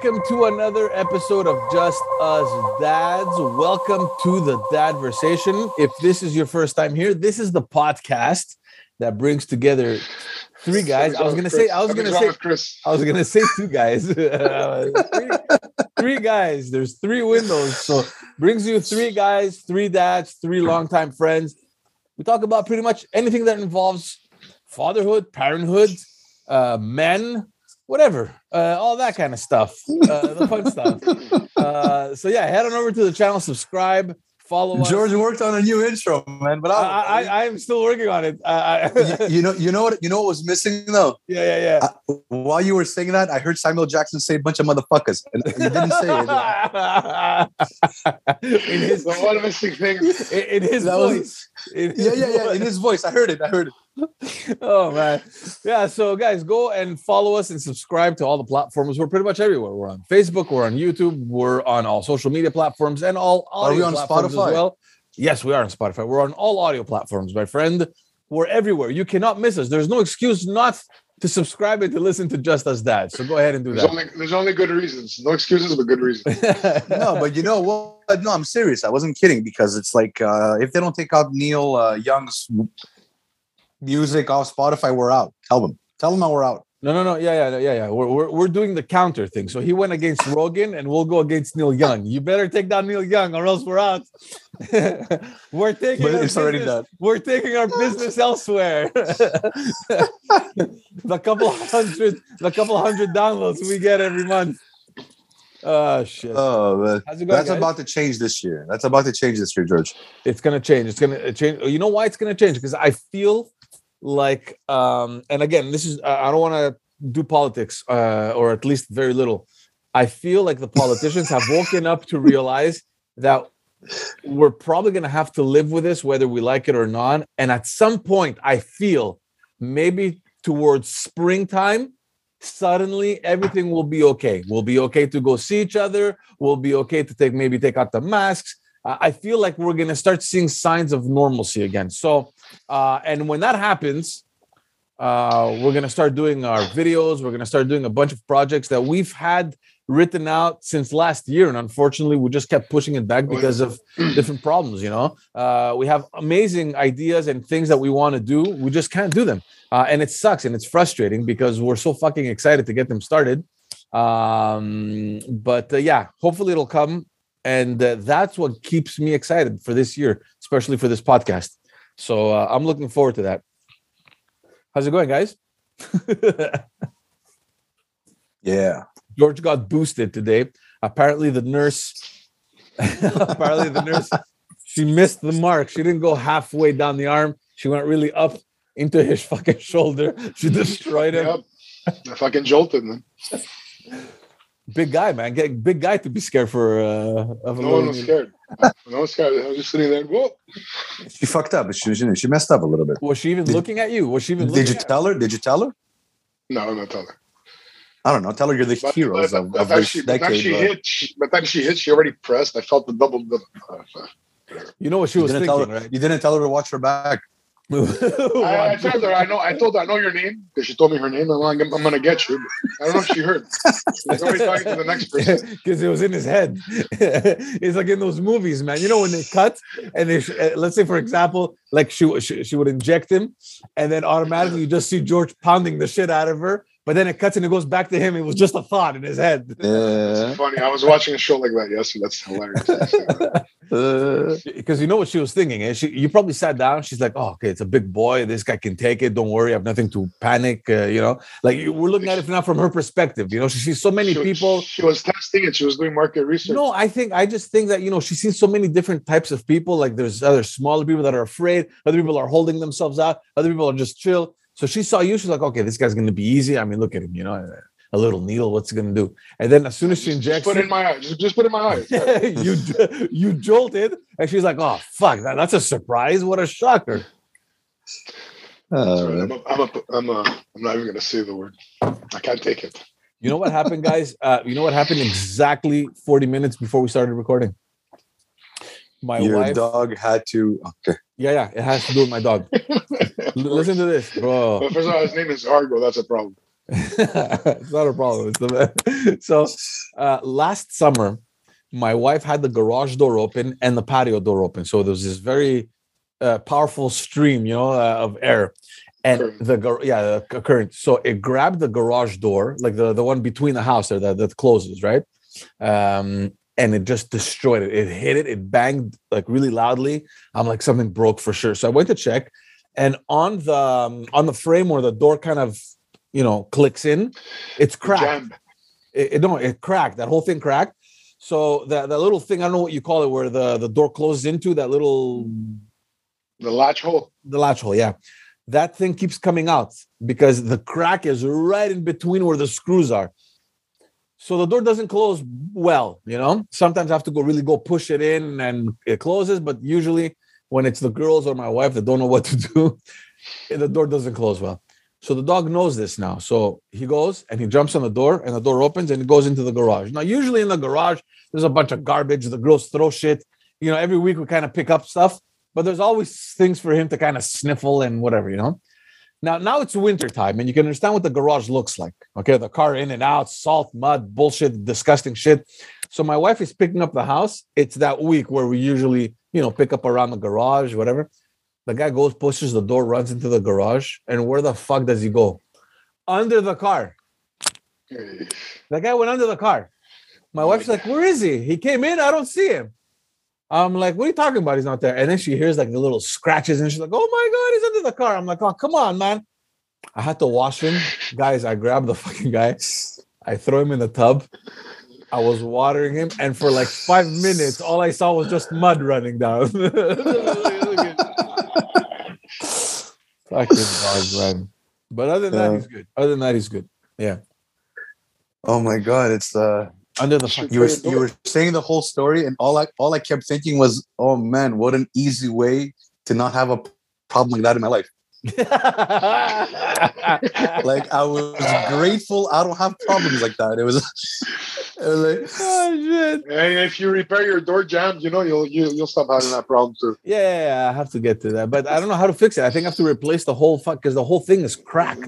welcome to another episode of Just Us Dads. Welcome to the Dadversation. If this is your first time here, this is the podcast that brings together three guys. I was gonna say, I was gonna say, Chris. I was gonna say two guys. three, three guys. There's three windows, so brings you three guys, three dads, three longtime friends. We talk about pretty much anything that involves fatherhood, parenthood, uh, men, whatever, uh, all that kind of stuff, uh, the fun stuff. Uh, so yeah, head on over to the channel, subscribe, follow us. George worked on a new intro, man. But I, I, I, I'm still working on it. I, I, you know, you know what, you know what was missing though. yeah, yeah, yeah. I, while you were saying that, I heard Samuel Jackson say a bunch of motherfuckers, and you didn't say it. in his The one missing thing. in, in his That voice. In Yeah, yeah, yeah. voice. In his voice, I heard it. I heard it. oh man yeah so guys go and follow us and subscribe to all the platforms we're pretty much everywhere we're on facebook we're on youtube we're on all social media platforms and all Are we audio on platforms Spotify? as well yes we are on spotify we're on all audio platforms my friend we're everywhere you cannot miss us there's no excuse not to subscribe and to listen to just us dad so go ahead and do There's that only there's only good reasons. No excuses, but good reasons. No, but you know what? No, I'm serious. I wasn't kidding because it's like uh, if they don't take out Neil uh, Young's music off Spotify, we're out. Tell them. Tell them how we're out. No, no, no. Yeah, yeah, yeah, yeah. We're, we're, we're doing the counter thing. So he went against Rogan and we'll go against Neil Young. You better take down Neil Young or else we're out. we're taking But it's already business- done. We're taking our business elsewhere. the couple hundred, the couple hundred downloads we get every month. Oh shit. Oh, man. Going? That's guys? about to change this year. That's about to change this year, George. it's gonna change. It's gonna change. You know why it's gonna change? Because I feel like, um, and again, this is I don't want to do politics, uh, or at least very little. I feel like the politicians have woken up to realize that we're probably gonna have to live with this, whether we like it or not. And at some point, I feel maybe towards springtime. Suddenly, everything will be okay. We'll be okay to go see each other. We'll be okay to take maybe take out the masks. I feel like we're going to start seeing signs of normalcy again. So, uh, and when that happens, uh, we're going to start doing our videos. We're going to start doing a bunch of projects that we've had written out since last year. And unfortunately, we just kept pushing it back because of different problems. You know, uh, we have amazing ideas and things that we want to do. We just can't do them. Uh, and it sucks and it's frustrating because we're so fucking excited to get them started. Um, but uh, yeah, hopefully it'll come and uh, that's what keeps me excited for this year especially for this podcast. So uh, i'm looking forward to that. How's it going guys? Yeah. george got boosted today. Apparently the nurse apparently the nurse she missed the mark. She didn't go halfway down the arm. She went really up into his fucking shoulder. She destroyed him. Yep. I fucking jolted, man. Big guy man get big guy to be scared for uh of a No little one was scared. No one was scared. I was just sitting there. Whoa. She fucked up. She, she, she messed up a little bit. was she even Did- looking at you was she even Did looking you at- tell her? Did you tell her? No, I'm not telling. I don't know. Tell her you're the But, heroes but, of, but of then this she, but then decade. she bro. hit. She, but then she hit. She already pressed. I felt the double. The, uh, you know what she You was thinking tell her, right you didn't tell her to watch her back. I, I told her. I know. I told her. I know your name because she told me her name. I'm like, I'm, gonna get you. I don't know if she heard. She's already talking to the next person. because it was in his head. it's like in those movies, man. You know when they cut and they, uh, let's say for example, like she, she she would inject him, and then automatically you just see George pounding the shit out of her, but then it cuts and it goes back to him. It was just a thought in his head. Yeah. Funny. I was watching a show like that yesterday. That's hilarious. Uh, Because you know what she was thinking, and she you probably sat down. She's like, "Oh, okay, it's a big boy. This guy can take it. Don't worry. I have nothing to panic." Uh, you know, like you- we're looking at it now from her perspective. You know, she sees so many She- people. She was testing it. She was doing market research. No, I think I just think that you know she's seen so many different types of people. Like there's other smaller people that are afraid, other people are holding themselves out, other people are just chill. So she saw you, she's like, okay, this guy's gonna be easy. I mean, look at him, you know, a little needle, what's he gonna do? And then as soon as she Just- just injects put it it, in my eye. Just, just put it in my eye. you you jolted, and she's like, oh fuck, that, that's a surprise. What a shocker. Uh, I'm, a, I'm, a, I'm, a, I'm not even gonna say the word. I can't take it. You know what happened, guys? Uh, you know what happened exactly 40 minutes before we started recording? My your wife. dog had to. Okay. Yeah, yeah, it has to do with my dog. Listen to this, bro. But first of all, his name is Argo. That's a problem. it's not a problem. It's the, so uh, last summer, my wife had the garage door open and the patio door open. So there was this very uh, powerful stream, you know, uh, of air. And Current. the gar- yeah, the current. So it grabbed the garage door, like the, the one between the house there that, that closes, right? Um, and it just destroyed it. It hit it, it banged like really loudly. I'm like, something broke for sure. So I went to check, and on the um, on the frame where the door kind of you know clicks in, it's cracked it, it- no, it cracked. That whole thing cracked. So that that little thing, I don't know what you call it, where the the door closes into that little The latch hole. the latch hole. Yeah, that thing keeps coming out because the crack is right in between where the screws are. So the door doesn't close well. You know, sometimes I have to go really go push it in and it closes, but usually when it's the girls or my wife that don't know what to do, the door doesn't close well. So the dog knows this now. So he goes and he jumps on the door, and the door opens and he goes into the garage. Now, usually in the garage, there's a bunch of garbage. The girls throw shit. You know, every week we kind of pick up stuff, but there's always things for him to kind of sniffle and whatever, you know. Now, now it's winter time, and you can understand what the garage looks like. Okay, the car in and out, salt, mud, bullshit, disgusting shit. So my wife is picking up the house. It's that week where we usually, you know, pick up around the garage, whatever. The guy goes, pushes the door, runs into the garage, and where the fuck does he go? Under the car. The guy went under the car. My wife's like, "Where is he? He came in. I don't see him." I'm like, "What are you talking about? He's not there." And then she hears like the little scratches, and she's like, "Oh my god, he's under the car." I'm like, "Oh, come on, man!" I had to wash him, guys. I grabbed the fucking guy. I throw him in the tub. I was watering him, and for like five minutes, all I saw was just mud running down. Fucking dog, man. But other than that, he's good. Other than that, he's good. Yeah. Oh my god, it's uh Under the Should- fucking you were you were saying the whole story, and all I all I kept thinking was, oh man, what an easy way to not have a problem like that in my life. Like I was grateful I don't have problems like that. It was, it was like, oh shit. And if you repair your door jambs, you know you'll you, you'll stop having that problem too. Yeah, yeah, yeah, I have to get to that, but I don't know how to fix it. I think I have to replace the whole fuck because the whole thing is cracked.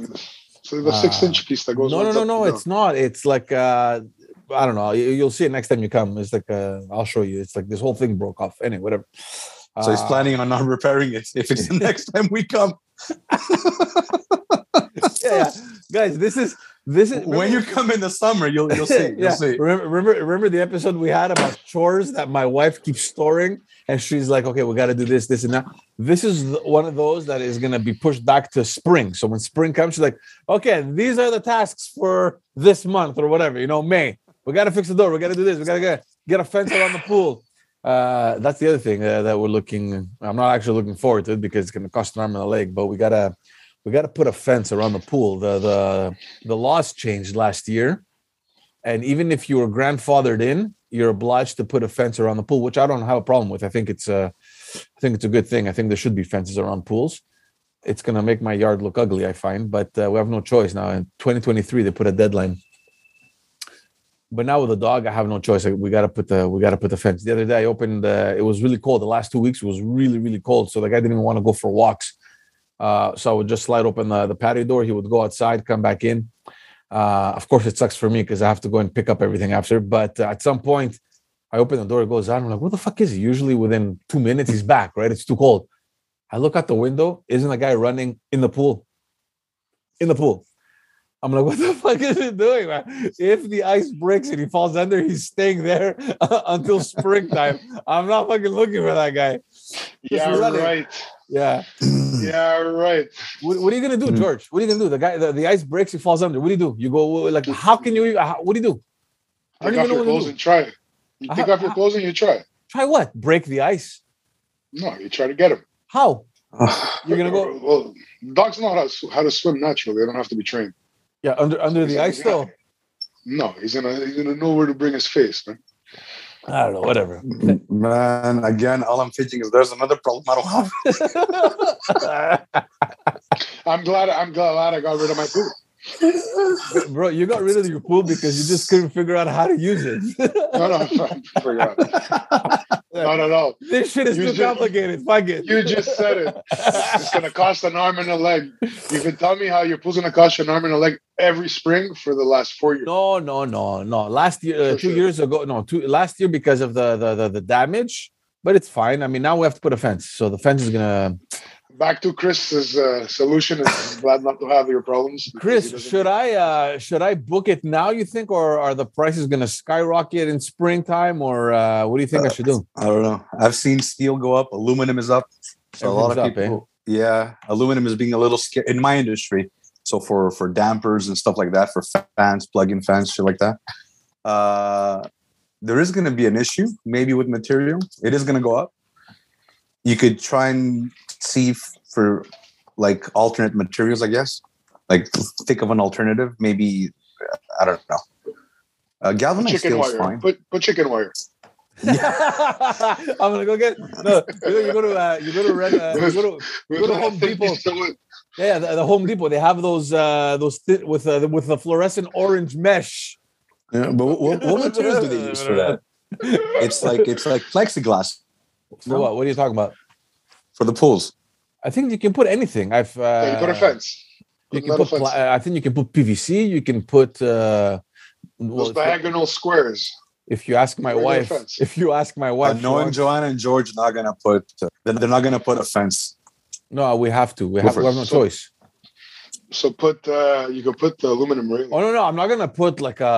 So the six Ah. inch piece that goes. No, no, runs no, no. It's not. It's like uh, I don't know. You, you'll see it next time you come. It's like uh, I'll show you. It's like this whole thing broke off. Anyway, whatever. so he's Uh, planning on not repairing it if it's the next time we come. Yeah, guys. This is this is When you come in the summer, you'll you'll see. You'll yeah. see. Remember, remember, remember the episode we had about chores that my wife keeps storing, and she's like, "Okay, we got to do this, this, and that." This is one of those that is going to be pushed back to spring. So when spring comes, she's like, "Okay, these are the tasks for this month or whatever. You know, May. We got to fix the door. We got to do this. We got to get get a fence around the pool." Uh, that's the other thing uh, that we're looking. I'm not actually looking forward to it because it's going to cost an arm and a leg, but we gotta we got to put a fence around the pool. The the the laws changed last year, and even if you were grandfathered in, you're obliged to put a fence around the pool, which I don't have a problem with. I think it's a, I think it's a good thing. I think there should be fences around pools. It's gonna make my yard look ugly, I find, but uh, we have no choice now. In 2023, they put a deadline. But now with the dog, I have no choice. We gotta put the we gotta put the fence. The other day, I opened. Uh, it was really cold. The last two weeks was really really cold, so the guy didn't even want to go for walks. Uh, so I would just slide open the, the patio door. He would go outside, come back in. Uh, of course, it sucks for me because I have to go and pick up everything after. But uh, at some point, I open the door, it goes out. I'm like, what the fuck is he? Usually within two minutes, he's back, right? It's too cold. I look out the window, isn't a guy running in the pool? In the pool. I'm like, what the fuck is he doing, man? If the ice breaks and he falls under, he's staying there until springtime. I'm not fucking looking for that guy. Yeah, running. right. Yeah. Yeah, right. What, what are you gonna do, Mhm. George? What are you gonna do? The guy, the, the ice breaks, he falls under. What do you do? You go like, how can you? How, what do you do? I Take don't off even know your what to clothes do. and try it. You Uh, take off your uh, clothes and you try. Try what? Break the ice? No, you try to get him. How? You're gonna go? Well, dogs know how to how to swim naturally. They don't have to be trained. Yeah, under under the ice though. No, he's gonna he's gonna know where to bring his face, man. I don't know. Whatever. Man, again, all I'm thinking is there's another problem I don't have. I'm glad I'm glad I got rid of my pool. Bro, you got rid of your pool because you just couldn't figure out how to use it. No, no, I forgot. No, no, no. This shit is You too just- complicated. Fuck it. You just said it. It's gonna cost an arm and a leg. You've been telling me how your pool's gonna cost you an arm and a leg every spring for the last four years. No, no, no, no. Last year, uh, two sure. years ago, no, two last year because of the, the the the damage, but it's fine. I mean, now we have to put a fence, so the fence is gonna. Back to Chris's uh, solution. Is glad not to have your problems. Chris, should I uh should I book it now? You think, or are the prices gonna skyrocket in springtime, or uh what do you think I should do? I don't know. I've seen steel go up. Aluminum is up. So a lot of Everything's up, eh? people, yeah, aluminum is being a little scared in my industry. So for for dampers and stuff like that, for fans, plug-in fans, shit like that. Uh, there is going to be an issue, maybe with material. It is going to go up. You could try and see for like alternate materials, I guess. Like think of an alternative. Maybe I don't know. Uh, galvanized chicken steel is wire. fine. Put put chicken wire. Yeah. I'm gonna go get no. You go, you go to uh, you go to Red, uh, you go to Go to Home Depot. yeah the, the Home Depot. They have those uh those thi- with uh, with the fluorescent orange mesh. Yeah, but what, what materials do they use for that? It's like it's like plexiglass For what? What are you talking about? For the pools. I think you can put anything. I've uh, Yeah, you put a fence. You can put. Pla- fence. I think you can put PVC. You can put. uh well, Those diagonal squares. if you ask my Regular wife, if you ask my Uh, wife, she knowing Joanna and George not gonna put uh, they're, they're not gonna put a fence. no, we have to. We have, we have no So- choice. So put uh you can put the aluminum railing. Oh no, no, I'm not gonna put like a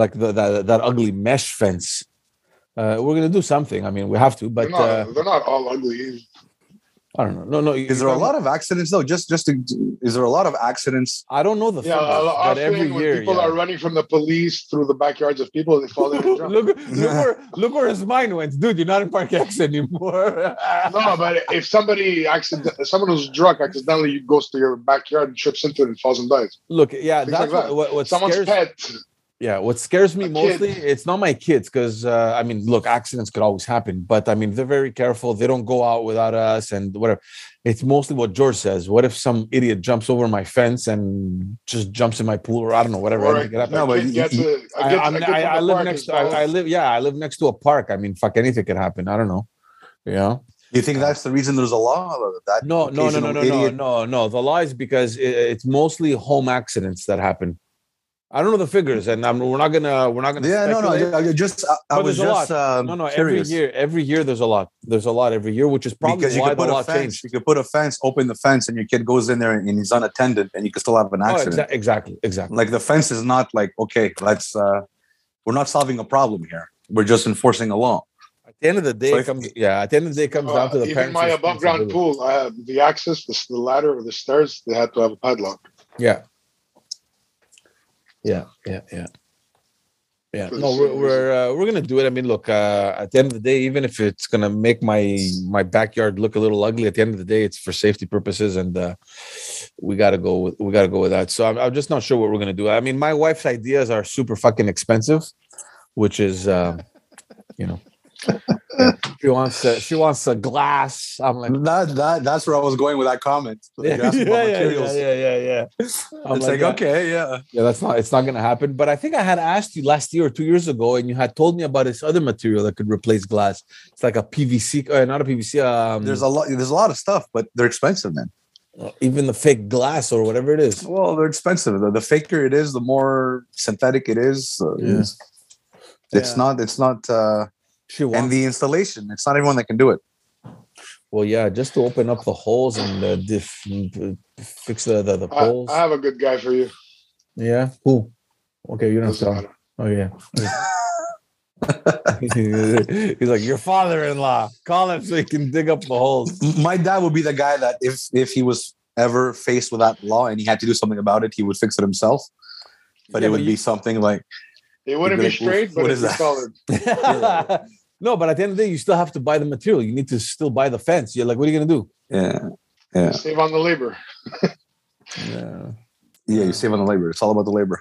like the that, that ugly mesh fence. Uh, we're gonna do something. I mean, we have to, but they're, not, uh, they're not all ugly. I don't know. No, no. Is there a lot of accidents though? Just just to, is there a lot of accidents? I don't know the Yeah, figures, but often every when year, people yeah. are running from the police through the backyards of people, they fall in look, look where look where his mind went, dude. You're not in Park X anymore. no, but if somebody accident, someone who's drunk accidentally goes to your backyard and trips into it and falls and dies. Look, yeah, Things that's like that. what, what, what Someone's scares pet. Yeah, what scares me A kid. mostly, it's not my kids because uh, I mean, look, accidents could always happen, but I mean, they're very careful. They don't go out without us and whatever. It's mostly what George says. What if some idiot jumps over my fence and just jumps in my pool, or I don't know, whatever. Or anything could happen. No, but you- gets you- a- a I, I'm- a kid I, I live next. To, I. I live. Yeah, I live next to a park. I mean, fuck, anything could happen. I don't know. Yeah. You think that's the reason there's a law? Or That No, no, no, no, no, no, idiot- no, no. The law is because it, it's mostly home accidents that happen. I don't know the figures, and I'm, we're not gonna. We're not gonna. Yeah, no, no. I, I just I, I was there's just um, No, no. curious. Every year, every year, there's a lot. There's a lot every year, which is probably because you why could the put a fence. changed. You could put a fence, open the fence, and your kid goes in there and he's unattended, and you could still have an Oh, accident. exa- exactly, exactly. Like the fence is not like okay, let's. uh We're not solving a problem here. We're just enforcing a law. At the end of the day, So it if- comes. Yeah, at the end of the day, it comes down to Uh, the even parents. my above ground pool, I have the access, the, the ladder or the stairs, they had to have a padlock. Yeah. Yeah, yeah, yeah. Yeah, no, we're we're, uh, we're gonna do it. I mean, look, uh, at the end of the day, even if it's gonna make my my backyard look a little ugly, at the end of the day, it's for safety purposes, and uh, we gotta go. With, we gotta go with that. So I'm, I'm just not sure what we're gonna do. I mean, my wife's ideas are super fucking expensive, which is, uh, you know, yeah. she wants uh, she wants a glass. I'm like, That that that's where I was going with that comment. yeah, yeah, yeah, yeah, yeah, yeah, yeah. I'm It's like, yeah. okay, yeah. Yeah, that's not. It's not going to happen. But I think I had asked you last year or two years ago, and you had told me about this other material that could replace glass. It's like a PVC, uh, not a PVC. Um, There's a lot. There's a lot of stuff, but they're expensive, man. even the fake glass or whatever it is. Well, they're expensive. The, the faker it is, the more synthetic it is. Uh, Yeah. It's, it's Yeah. not. It's not. Uh, She wants. and the installation, it's not everyone that can do it. well, yeah, just to open up the holes and uh, diff, fix the the, the I, poles. I have a good guy for you. yeah. Who? Okay, you don't Doesn't tell. Oh yeah. He's like your father-in-law. Call him so he can dig up the holes. My dad would be the guy that if if he was ever faced with that law and he had to do something about it, he would fix it himself. But Yeah, it would but be something like It wouldn't be Like, straight, but what it'd is be that? solid. no, but at the end of the day, you still have to buy the material. You need to still buy the fence. You're like, what are you gonna do? yeah, yeah, Save on the labor. Yeah. yeah. You save on the labor. It's all about the labor.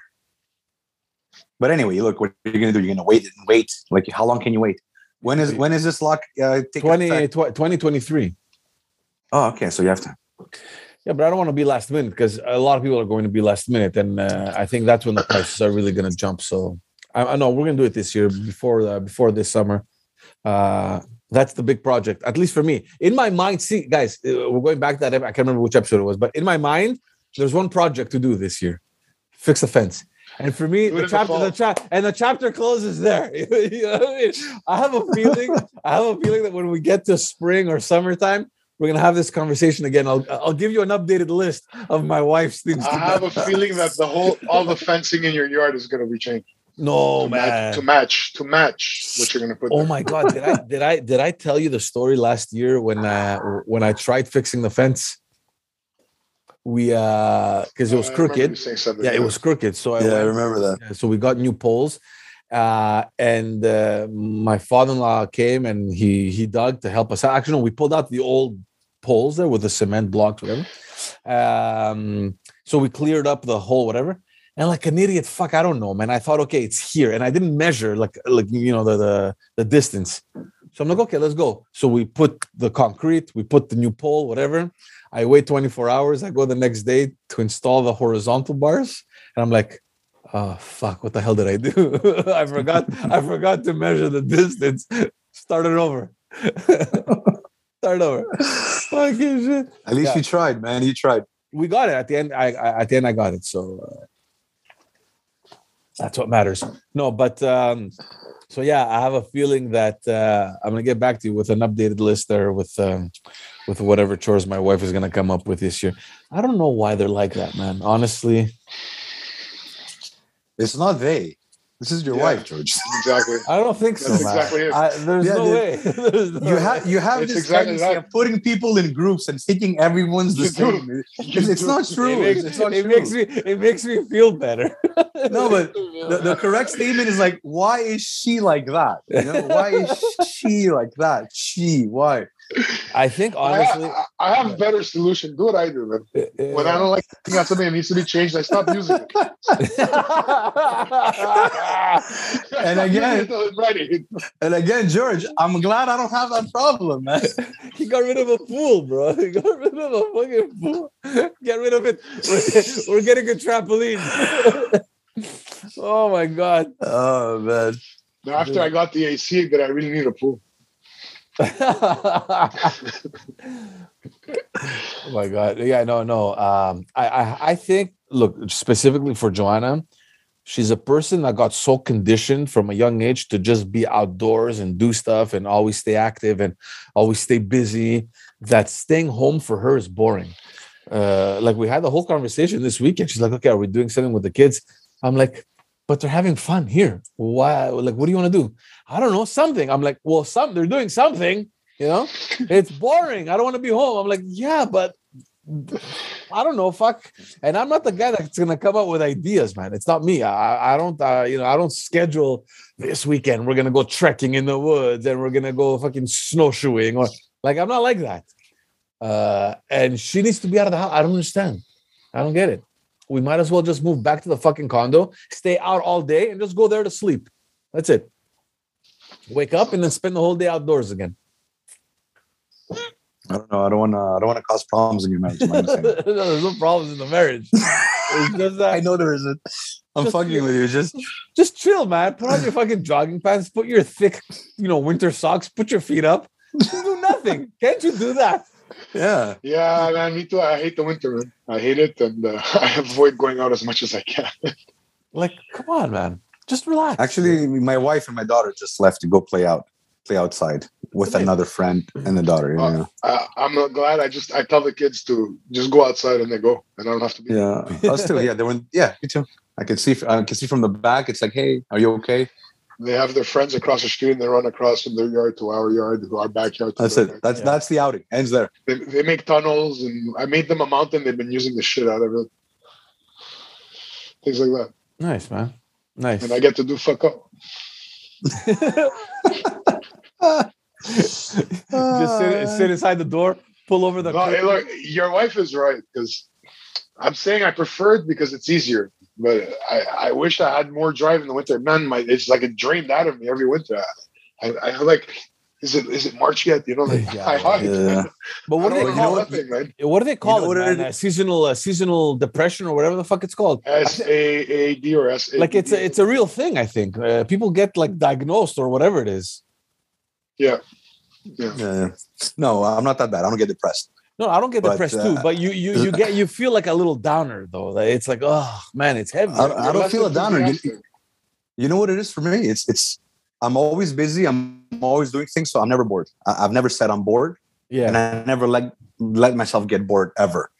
But anyway, look, what are you're gonna do? You're gonna wait and wait. Like, how long can you wait? When is when is this lock uh, take 20, tw- 2023. Oh, okay. So you have to. Yeah, but I don't want to be last minute because a lot of people are going to be last minute, and uh, I think that's when the prices are really going to jump. So I, I know we're going to do it this year before uh, before this summer. Uh, that's the big project, at least for me. In my mind, see, guys, uh, we're going back to that. I can't remember which episode it was, but in my mind, there's one project to do this year: fix the fence. And for me, the in the chapter, the chap, and the chapter closes there. you know I mean? I have a feeling. I have a feeling that when we get to spring or summertime, we're gonna have this conversation again. I'll I'll give you an updated list of my wife's things. I have a feeling that the whole all the fencing in your yard is going to be changed no to, man. match, to match to match what you're going to put. Oh there. my god! Did I did I did I tell you the story last year when uh when I tried fixing the fence? We uh because it was I remember you crooked. saying Yeah, it was crooked. So I Yeah, I remember that. Yeah, so we got new poles, uh, and uh, my father-in-law came and he he dug to help us out. Actually, no, we pulled out the old poles there with the cement blocks, whatever. Um, so we cleared up the hole, whatever. And like an idiot, fuck, I don't know, man. I thought, okay, it's here, and I didn't measure like like you know the the, the distance. So I'm like, okay, let's go. So we put the concrete, we put the new pole, whatever. I wait 24 hours. I go the next day to install the horizontal bars, and I'm like, oh fuck, what the hell did I do? I forgot. I forgot to measure the distance. Start it over. Start over. Fucking shit. At least Yeah. you tried, man. You tried. We got it at the end. I, I at the end I got it. So uh, that's what matters. No, but um, so yeah, I have a feeling that uh, I'm gonna get back to you with an updated list there with um, with whatever chores my wife is gonna come up with this year. I don't know why they're like that, man. Honestly, It's not they. This is your Yeah. wife, George. exactly. I don't think so, That's exactly it. I, there's Yeah, no dude. way. There's no You have you have It's this exactly tendency of putting people in groups and thinking everyone's the You same. It's, it's not true. It makes, it's not it true. makes me it makes me feel better. No, but the, the correct statement is like, why is she like that? You know, why is she like that? She, why? I think honestly, I, I have a better solution. Do what I do, man. When I don't like thinking of something that needs to be changed, I stop using it. And again- Until it's ready. And again, George, I'm glad I don't have that problem, man. he got rid of a fool, bro. He got rid of a fucking fool. Get rid of it. We're, we're getting a trampoline. oh my god. Oh man. Now, after I got the AC, but I really need a pool. oh my god. Yeah, no, no. Um, I, I I think look specifically for Joanna, she's a person that got so conditioned from a young age to just be outdoors and do stuff and always stay active and always stay busy that staying home for her is boring. Uh, like we had the whole conversation this weekend. She's like, okay, are we doing something with the kids? I'm like, but they're having fun here. Why? Like, what do you want to do? I don't know, something. I'm like, well, some they're doing something, you know, it's boring. I don't want to be home. I'm like, yeah, but I don't know, fuck. And I'm not the guy that's gonna come up with ideas, man. It's not me. I, I don't, uh, you know, I don't schedule this weekend. We're gonna go trekking in the woods and we're gonna go fucking snowshoeing or like I'm not like that. Uh, and she needs to be out of the house. I don't understand. I don't get it. We might as well just move back to the fucking condo, stay out all day, and just go there to sleep. That's it. Wake up and then spend the whole day outdoors again. I don't know. I don't want to. I don't want to cause problems in your marriage. am I saying? no, there's no problems in the marriage. I know there isn't. I'm Just- fucking with you. Just just chill, man. Put on your fucking jogging pants, put your thick, you know, winter socks, put your feet up. do nothing. Can't you do that? Yeah. Yeah, man, me too. I hate the winter, man. I hate it, and uh, I avoid going out as much as I can. Like, come on, man. Just relax. Actually, my wife and my daughter just left to go play out, play outside with Amazing. another friend and the daughter. Uh, Yeah. I, I'm not glad. I just I tell the kids to just go outside and they go, and I don't have to be. Yeah. Us too. Yeah. They went. Yeah. Me too. I can see. I can see from the back. It's like, hey, are you okay? They have their friends across the street, and they run across from their yard to our yard, to our backyard. To That's it. yard. That's Yeah. that's the outing. Ends there. They, they make tunnels, and I made them a mountain. They've been using the shit out of it. Things like that, nice, man. Nice. and I get to do fuck up. just sit, sit inside the door, pull over the No, hey, look, your wife is right because I'm saying I prefer it because it's easier. But I, I wish I had more drive in the winter. Man, my it's like it drained out of me every winter. I, I, I like, is it is it March yet? You know, like Yeah, I hide. yeah. But what I do don't they call it? thing, man. What do they call know it? what man? it A seasonal, uh, seasonal depression or whatever the fuck it's called. S A A D or S A. Like it's a, it's a real thing. I think uh, people get like diagnosed or whatever it is. Yeah. Yeah. Yeah. No, I'm not that bad. I don't get depressed. No, I don't get But, depressed uh, too. But you you you get you feel like a little downer though. It's like oh man, it's heavy. I, I don't feel a downer. You, you know what it is for me? It's it's I'm always busy. I'm always doing things, so I'm never bored. I, I've never said I'm bored, yeah. and I never let let myself get bored ever.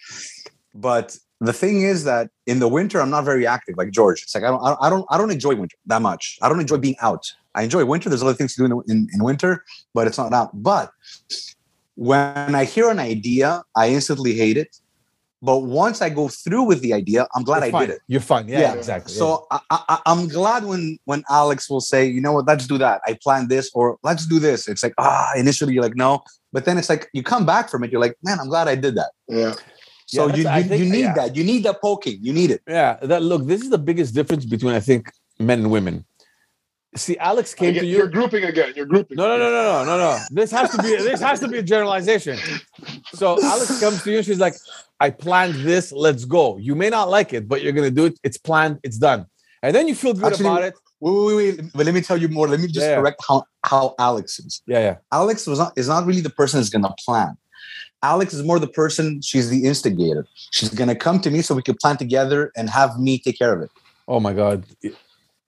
But the thing is that in the winter, I'm not very active like George. It's like I don't I don't I don't enjoy winter that much. I don't enjoy being out. I enjoy winter. There's other things to do in, in, in winter, but it's not out. But when I hear an idea, I instantly hate it. But once I go through with the idea, I'm glad You're I fine. did it. You're fine. Yeah, Yeah. exactly. So I, I, I'm glad when when Alex will say, you know what, let's do that. I planned this, or let's do this. It's like ah, initially you're like no, but then it's like you come back from it. You're like, man, I'm glad I did that. Yeah. So Yeah, you you, think- you need yeah. that. You need that poking. You need it. yeah. That look. This is the biggest difference between I think men and women. See, Alex came to you. You're grouping again. You're grouping. No, no, no, no, no, no, no. This has to be this has to be a generalization. So Alex comes to you, she's like, I planned this, let's go. You may not like it, but you're gonna do it. It's planned, it's done. And then you feel good Actually- about it. Wait, wait, wait. But let me tell you more. Let me just Yeah. correct how how Alex is. Yeah, yeah. Alex was not is not really the person that's gonna plan. Alex is more the person. She's the instigator. She's gonna come to me so we can plan together and have me take care of it. Oh my god.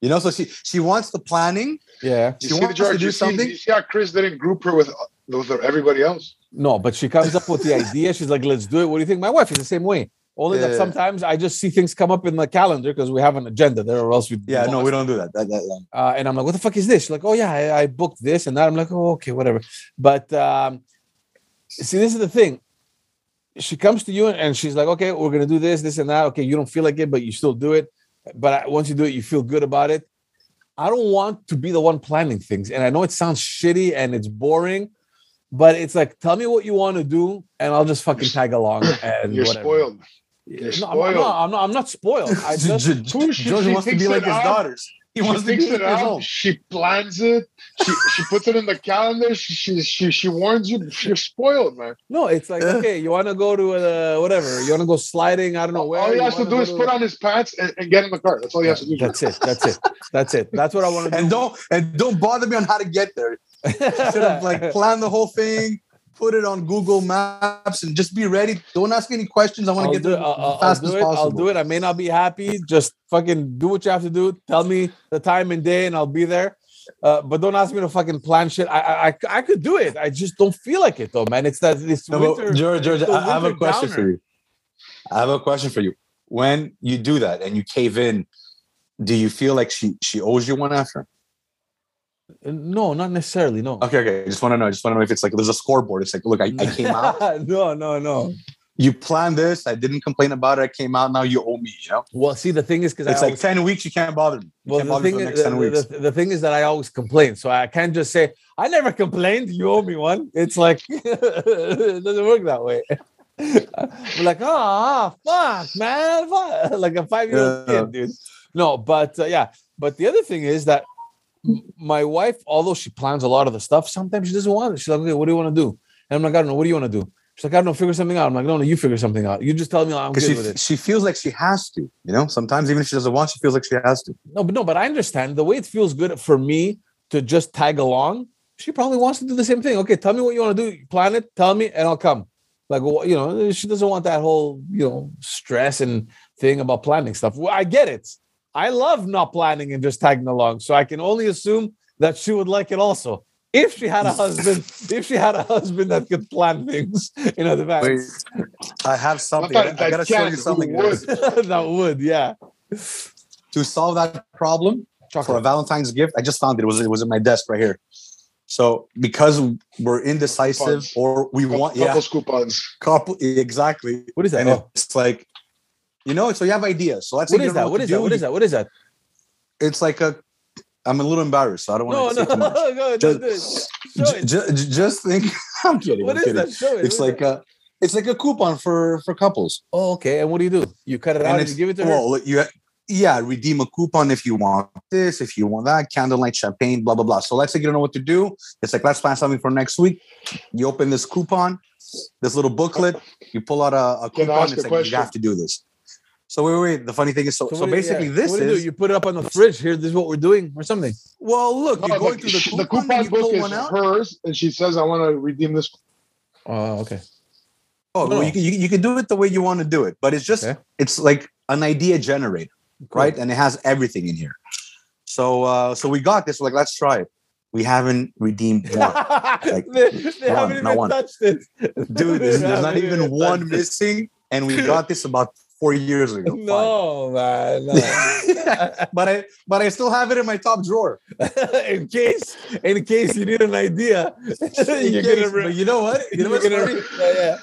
You know, so she she wants the planning. Yeah. She You see, wants to do you see, something. you see how Chris didn't group her with with everybody else. No, but she comes up with the idea. She's like, let's do it. What do you think? My wife is the same way. Only that sometimes I just see things come up in the calendar because we have an agenda there, or else we Yeah, no, we don't do that. That- that- that- uh, and I'm like, what the fuck is this? She's like, oh yeah, I, I booked this and that. I'm like, oh okay, whatever. But um, see, this is the thing. She comes to you and she's like, okay, we're gonna do this, this, and that. Okay, you don't feel like it, but you still do it. But I- once you do it, you feel good about it. I don't want to be the one planning things, and I know it sounds shitty and it's boring, but it's like, tell me what you want to do, and I'll just fucking tag along. And You're whatever. spoiled. No, You're I'm, not, spoiled. I'm not. I'm not spoiled. I just Ge- Ge- Who she- George wants to be like it his out. daughters. He She wants to be thinks it out. old. She plans it. She she puts it in the calendar. She she she, she warns you. You're spoiled, man. No, it's like okay, you want to go to uh, whatever, you want to go sliding. I don't know where. All he you has to do go is put on his pants and, and get in the car. That's all he has to do. That's it. That's it. That's it. That's what I want to do. And don't and don't bother me on how to get there. Should have like planned the whole thing, put it on Google Maps, and just be ready. Don't ask any questions. I want to get there. I'll, I'll- as fast I'll do as it. possible. I'll do it. I may not be happy. Just fucking do what you have to do. Tell me the time and day, and I'll be there. Uh, but don't ask me to fucking plan shit. I, I I I could do it. I just don't feel like it though, man. It's that this No, winter. George, George, the I I have a question downer. for you. I have a question for you. When you do that and you cave in, do you feel like she she owes you one after? No, not necessarily. No. Okay, okay. I just want to know. I just want to know if it's like there's a scoreboard. It's like, look, I, I came out. no, no, no. You planned this. I didn't complain about it. I came out. Now you owe me. You know, Well, see, the thing is, because it's I like always, ten weeks. You can't bother me. You well, the thing, the is, the, the, the thing is that I always complain, so I can't just say I never complained. You owe me one. It's like it doesn't work that way. We're like, oh, fuck, man, fuck. like a five-year-old Yeah. kid, dude. No, but uh, yeah, but the other thing is that my wife, although she plans a lot of the stuff, sometimes she doesn't want it. She's like, okay, what do you want to do? And I'm like, I don't know. What do you want to do? She's like, I don't know. Figure something out. I'm like, no, no, you figure something out. You just tell me I'm good she with it. she feels like she has to. You know, sometimes even if she doesn't want, she feels like she has to. No, but no, but I understand the way it feels good for me to just tag along. She probably wants to do the same thing. Okay, tell me what you want to do. Plan it. Tell me, and I'll come. Like well, you know, she doesn't want that whole you know stress and thing about planning stuff. Well, I get it. I love not planning and just tagging along. So I can only assume that she would like it also. If she had a husband, if she had a husband that could plan things in advance, I have something. I, I gotta show you something. would? that would, yeah. To solve that problem for a Valentine's gift, I just found it. It was it was at my desk right here. So because we're indecisive Coupons. or we want, yeah, Couples coupons. couple exactly. What is that? And Oh. it's like, you know, so you have ideas. So let's What say you is don't know that? What to that? What is that? What is that? It's like a. I'm a little embarrassed, so I don't No, want no, to say too much. no, Just- do it. Show. J- j- just think. I'm kidding. What I'm is kidding. that? Show it. It's What is like a. It's like a coupon for for couples. oh, okay. And what do you do? You cut it out and you give it to her. well, look, you yeah, redeem a coupon if you want this, if you want that, candlelight champagne, blah blah blah. So let's say you don't know what to do. It's like let's plan something for next week. You open this coupon, this little booklet, you pull out a, a Can I coupon. ask It's a like you have to do this. So wait, wait, wait. The funny thing is, so, so, what do basically, yeah. this what do you do? is you put it up on the fridge. Here, this is what we're doing, or something. well. Look, No, you're going the, through the coupon, the coupon you book pull is one out. hers, and she says, "I want to redeem this." Oh, okay. Oh, No. well, you, can, you, you can do it the way you want to do it, but it's just Okay. it's like an idea generator, right? And it has everything in here. So uh so we got this. We're like, let's try it. We haven't redeemed one. they, they one, haven't even one. touched it, Dude, there's, there's not even one touched it. missing, and we got this about four years ago. No, man. No. But I but I still have it in my top drawer. in case, in case you need an idea, you're case, gonna. Re- but you know what? You know you're what's gonna yeah, yeah.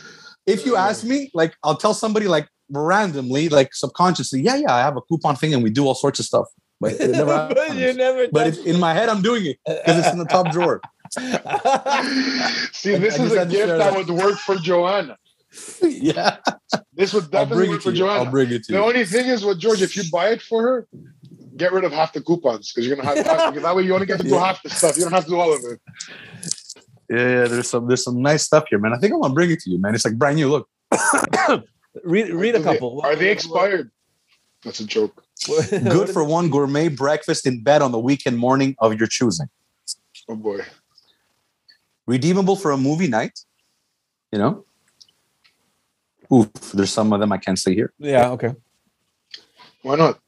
If you ask me, like I'll tell somebody like randomly, like subconsciously, yeah, yeah, I have a coupon thing and we do all sorts of stuff. But it never but you never. But it's, in my head, I'm doing it because it's in the top drawer. See, this I is just a gift that that. would work for Joanna. yeah, This would definitely bring work it for to you. I'll Joanna. bring it to The you. The only thing is with George, if you buy it for her, get rid of half the coupons because you're gonna have half, because that way you only get to do Yeah. half the stuff. You don't have to do all of it. Yeah, yeah, there's some there's some nice stuff here, man. I think I'm gonna bring it to you, man. It's like brand new. Look, read read a Do they- couple. Are they expired? That's a joke. good for one gourmet breakfast in bed on the weekend morning of your choosing. Oh boy. Redeemable for a movie night. You know. Oof, there's some of them I can't say here. Yeah. Okay. Why not?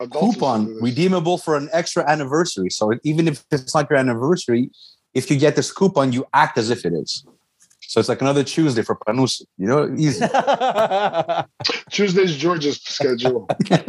Adults Coupon redeemable for an extra anniversary. So even if it's not your anniversary, if you get this coupon, you act as if it is. So it's like another Tuesday for Panus. You know, easy. Tuesday's George's schedule.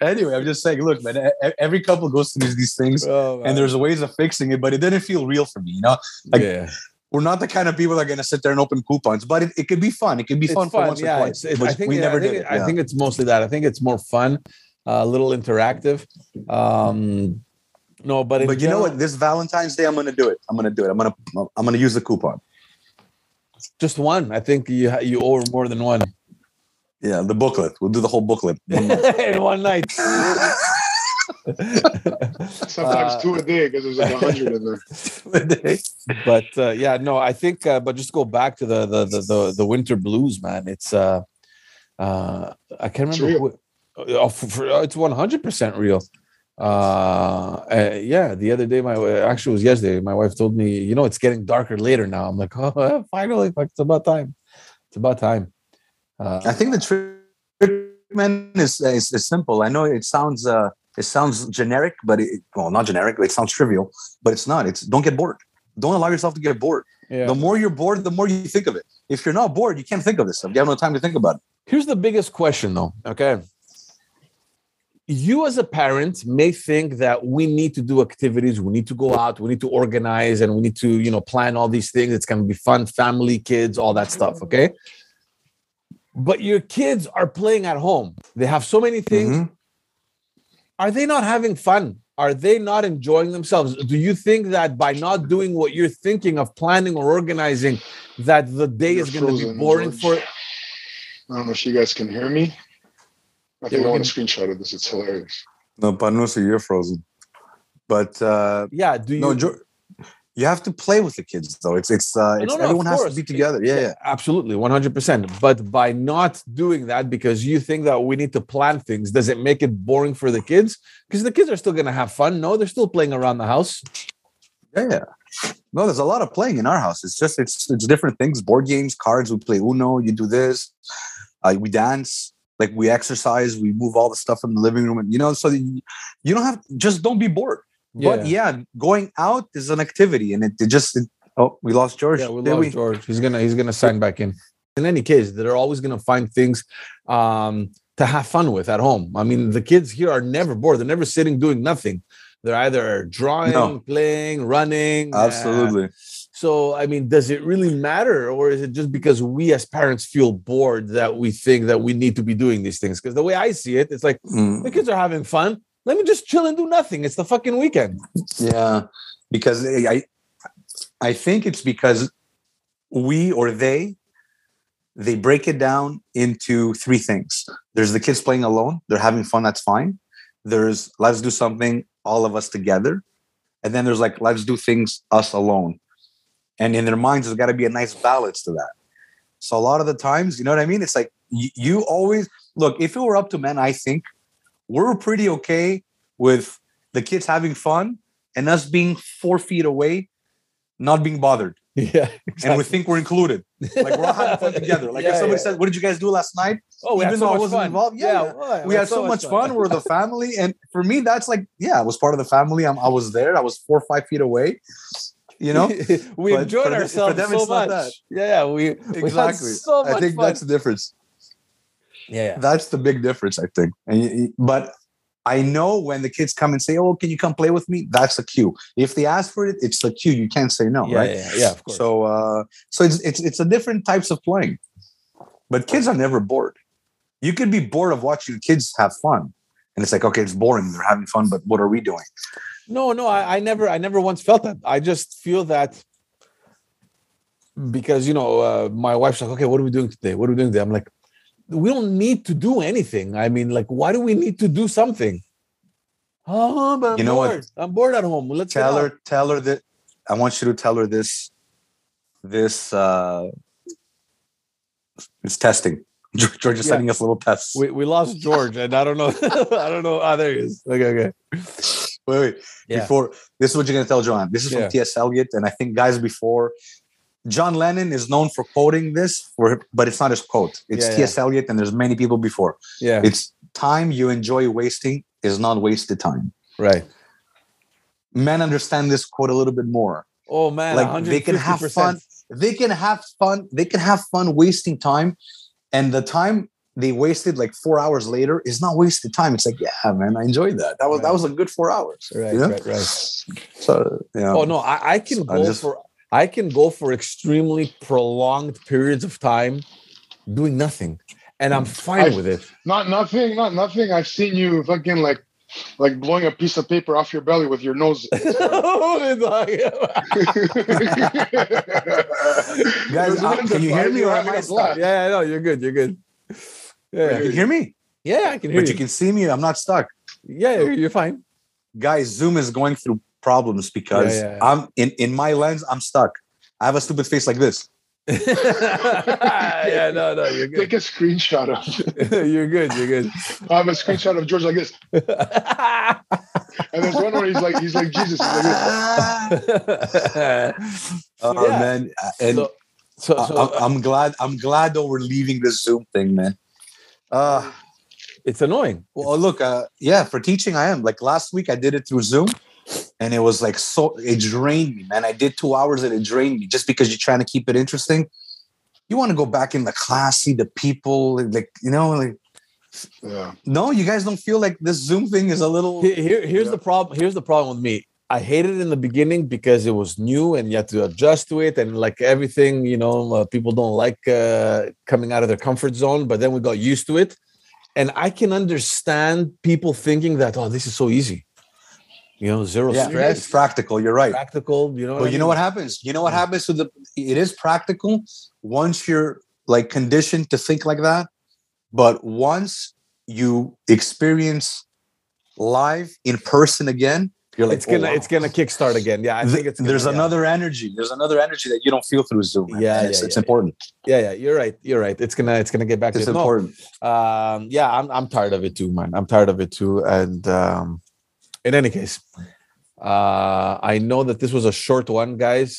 anyway, I'm just saying, look, man, every couple goes through these, these things. Oh, and there's ways of fixing it, but it didn't feel real for me. You know, like- yeah. We're not the kind of people that are going to sit there and open coupons, but it, it could be fun. It could be It's fun, for once yeah, or twice. it's- it's- I think we yeah, never I think did. it- it. I think it's mostly that. I think it's more fun, a little interactive. Um, no, but but you know what? This Valentine's Day, I'm going to do it. I'm going to do it. I'm going to I'm going to use the coupon. Just one. I think you you owe more than one Yeah, the booklet. We'll do the whole booklet. In one night. Sometimes Uh, two a day because there's like a hundred in there. but uh, yeah, no, I think. Uh, but just go back to the the the the, the winter blues, man. It's uh, uh, I can't It's remember. Who, oh, for, for, oh, it's one hundred percent real. Uh, uh, yeah. The other day, my actually it was yesterday. My wife told me, you know, it's getting darker later now. I'm like, oh, finally, like it's about time. It's about time. Uh, I think the trick, man, is, is is simple. I know it sounds uh it sounds generic, but it, well, not generic. It sounds trivial, but it's not. It's don't get bored. Don't allow yourself to get bored. yeah. The more you're bored, the more you think of it. If you're not bored, you can't think of this stuff. You have no time to think about it. Here's the biggest question, though. Okay. You, as a parent, may think that we need to do activities, we need to go out, we need to organize, and we need to, you know, plan all these things. It's going to be fun, family, kids, all that stuff. Okay. But your kids are playing at home. They have so many things. Mhm. Are they not having fun? Are they not enjoying themselves? Do you think that by not doing what you're thinking of planning or organizing, that the day You're is going to be boring George. for I don't know if you guys can hear me. I think we I want can- a screenshot of this. It's hilarious. No, Panusa, you're frozen. But uh, yeah? Do you no, jo- you have to play with the kids though. It's it's uh, it's no, of everyone has to be together. Yeah, yeah. Absolutely, 100%. But by not doing that, because you think that we need to plan things, does it make it boring for the kids? Because the kids are still going to have fun. No, they're still playing around the house. Yeah, yeah. No, there's a lot of playing in our house. It's just it's it's different things. Board games, cards. We play Uno. You do this. Uh, we dance. Like we exercise. We move all the stuff in the living room. And you know, so you, you don't have just don't be bored. But yeah, going out is an activity, and it, it just it, oh we lost George. Yeah, we Did love George. He's gonna he's gonna sign back in. In any case, they're always gonna find things um, to have fun with at home. I mean, the kids here are never bored. They're never sitting doing nothing. They're either drawing, No. playing, running. uh, Absolutely. So, I mean, does it really matter, or is it just because we as parents feel bored that we think that we need to be doing these things? Because the way I see it, it's like Mm. the kids are having fun. Let me just chill and do nothing. It's the fucking weekend. Yeah, because I, I think it's because we or they, they break it down into three things. There's the kids playing alone; they're having fun. That's fine. There's let's do something all of us together, and then there's like let's do things us alone. And in their minds, there's got to be a nice balance to that. So a lot of the times, you know what I mean? It's like you, you always look. If it were up to men, I think we're pretty okay with the kids having fun and us being four feet away, not being bothered, Yeah. Exactly. and we think we're included. Like we're all having fun together. Like Yeah, if somebody yeah. said, "What did you guys do last night?" Oh, we had even so though I much wasn't fun. involved, yeah, yeah. well, we had so much fun. We're the family, and for me, that's like, yeah, I was part of the family. I'm, I was there. I was four or five feet away. You know, we But enjoyed for the- for ourselves them, so much. Yeah, yeah, we we had exactly. so much I think fun. that's the difference. Yeah, yeah. That's the big difference, I think. And but I know when the kids come and say, "Oh, can you come play with me?" That's the cue. If they ask for it, it's the cue. You can't say no, yeah, right? yeah, yeah, of course. So, uh, so it's it's it's a different types of playing. But kids are never bored. You could be bored of watching kids have fun, and it's like, okay, it's boring. They're having fun, but what are we doing? No, no, I, I never, I never once felt that. I just feel that because you know, uh, my wife's like, okay, what are we doing today? What are we doing today? I'm like, we don't need to do anything. I mean, like, why do we need to do something? Oh, but I'm You know what? bored. I'm bored at home. Let's Tell her, tell her that I want you to tell her this. This uh, it's testing. George is Yeah. sending us little tests. We, we lost George, and I don't know. I don't know. Ah, there he is. Okay, okay. wait, wait. Yeah. Before this is what you're gonna tell John. This is Yeah. from T.S. Eliot, and I think guys before John Lennon is known for quoting this, for but it's not his quote. It's Yeah, yeah. T.S. Eliot, and there's many people before. Yeah, It's time you enjoy wasting is not wasted time. right. Men understand this quote a little bit more. Oh man, like they can have fun. They can have fun. They can have fun wasting time, and the time they wasted like four hours later is not wasted time. It's like, yeah, man, I enjoyed that. That was that was a good four hours. Right, you know? right, right. So yeah. Oh no, I, I can So I go just- for I can go for extremely prolonged periods of time doing nothing, and I'm fine I- with it. Not nothing, not nothing. I've seen you fucking like like blowing a piece of paper off your belly with your nose. Guys, uh, can you hear me or am I stuck? yeah, I know you're good. You're good. Yeah, You can hear me, yeah, I can hear but you. you can see me. I'm not stuck. yeah, you're, you're fine. Guys, Zoom is going through problems because Yeah, yeah. I'm in in my lens. I'm stuck. I have a stupid face like this. yeah, no, no, you're good. Take good. a screenshot of. you're good. You're good. I have a screenshot of George like this, and there's one where he's like he's like Jesus. He's like. Oh Yeah. man, and so, so, I- so I'm, I'm glad. I'm glad though we're leaving this Zoom thing, man. Uh it's annoying. well, look, uh, yeah, for teaching, I am. Like last week, I did it through Zoom, and it was like so. It drained me, man. I did two hours, and it drained me just because you're trying to keep it interesting. You want to go back in the class, see the people, like you know, like Yeah. no, you guys don't feel like this Zoom thing is a little. Here, here- here's Yeah. the problem. Here's the problem with me. I hated it in the beginning because it was new and you had to adjust to it, and like everything, you know, uh, people don't like uh, coming out of their comfort zone. But then we got used to it, and I can understand people thinking that, oh, this is so easy, you know, zero Yeah, stress, it's practical. You're right. practical. You know, But you know what happens? You know what happens to the it is practical once you're like conditioned to think like that. But once you experience live in person again, you're like It's gonna, "Oh, wow." it's gonna kickstart again. Yeah, I think it's. Gonna, there's yeah. another energy. There's another energy that you don't feel through Zoom. man. Yeah, it's, yeah, it's yeah, important. Yeah, yeah, you're right. You're right. It's gonna, it's gonna get back It's to it. No, important. um yeah i'm i'm tired of it too man i'm tired of it too and um in any case uh i know that this was a short one guys.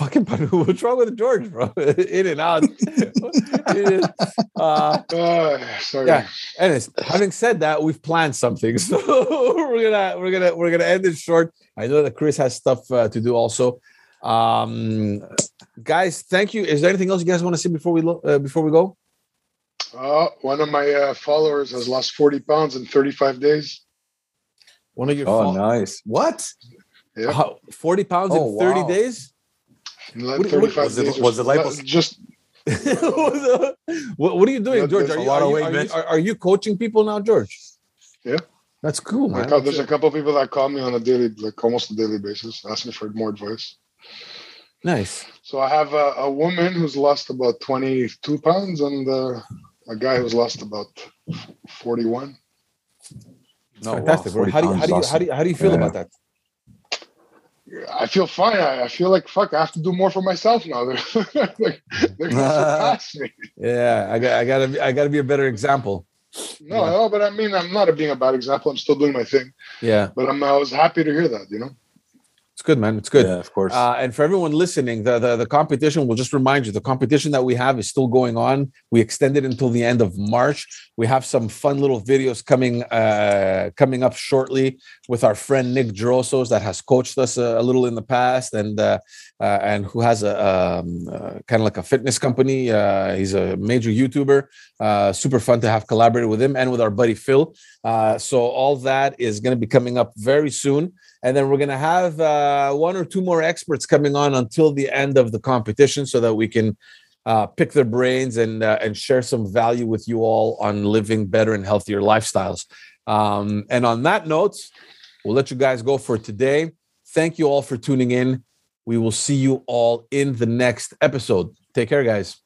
Fucking what's wrong with george bro? In and out. Uh Uh, sorry. Yeah. anyways having said that we've planned something. So we're gonna we're gonna we're gonna end it short. I know that chris has stuff uh, to do also. Um guys thank you. Is there anything else you guys want to say before we lo- uh, before we go? Uh, one of my uh, followers has lost 40 pounds in 35 days. One of your Oh, fo- nice. What? Yeah. How- 40 pounds Oh, in 30 wow. days? In like What- 35 was it- days. or was it so. lipos- Just what, what are you doing, George? Are you, are, you, are, you, are, are you coaching people now, George? Yeah. That's cool, man. call- there's a couple of people that call me on a daily, like almost a daily basis, asking for more advice. Nice. So I have a, a woman who's lost about 22 pounds and uh, a guy who's lost about 41. No, Fantastic. wow, bro. how do you how do you pounds how do you how do you feel Yeah. about that? I feel fine. I, I, feel like fuck. I have to do more for myself now. they're, they're gonna surpass me. Yeah, I got, I gotta, I gotta be a better example. No, yeah. no, but I mean, I'm not being a bad example. I'm still doing my thing. Yeah. But I'm, I was happy to hear that. You know. It's good, man. It's good. Yeah, of course. Uh, and for everyone listening, the, the the competition will just remind you the competition that we have is still going on. We extended until the end of March. We have some fun little videos coming uh, coming up shortly with our friend Nick Drosos that has coached us a, a little in the past and uh, uh and who has a um, uh, kind of like a fitness company. Uh, he's a major YouTuber. super fun to have collaborated with him and with our buddy Phil. so all that is going to be coming up very soon and then we're going to have uh, one or two more experts coming on until the end of the competition so that we can uh, pick their brains and uh, and share some value with you all on living better and healthier lifestyles um, and on that note we'll let you guys go for today thank you all for tuning in we will see you all in the next episode. Take care guys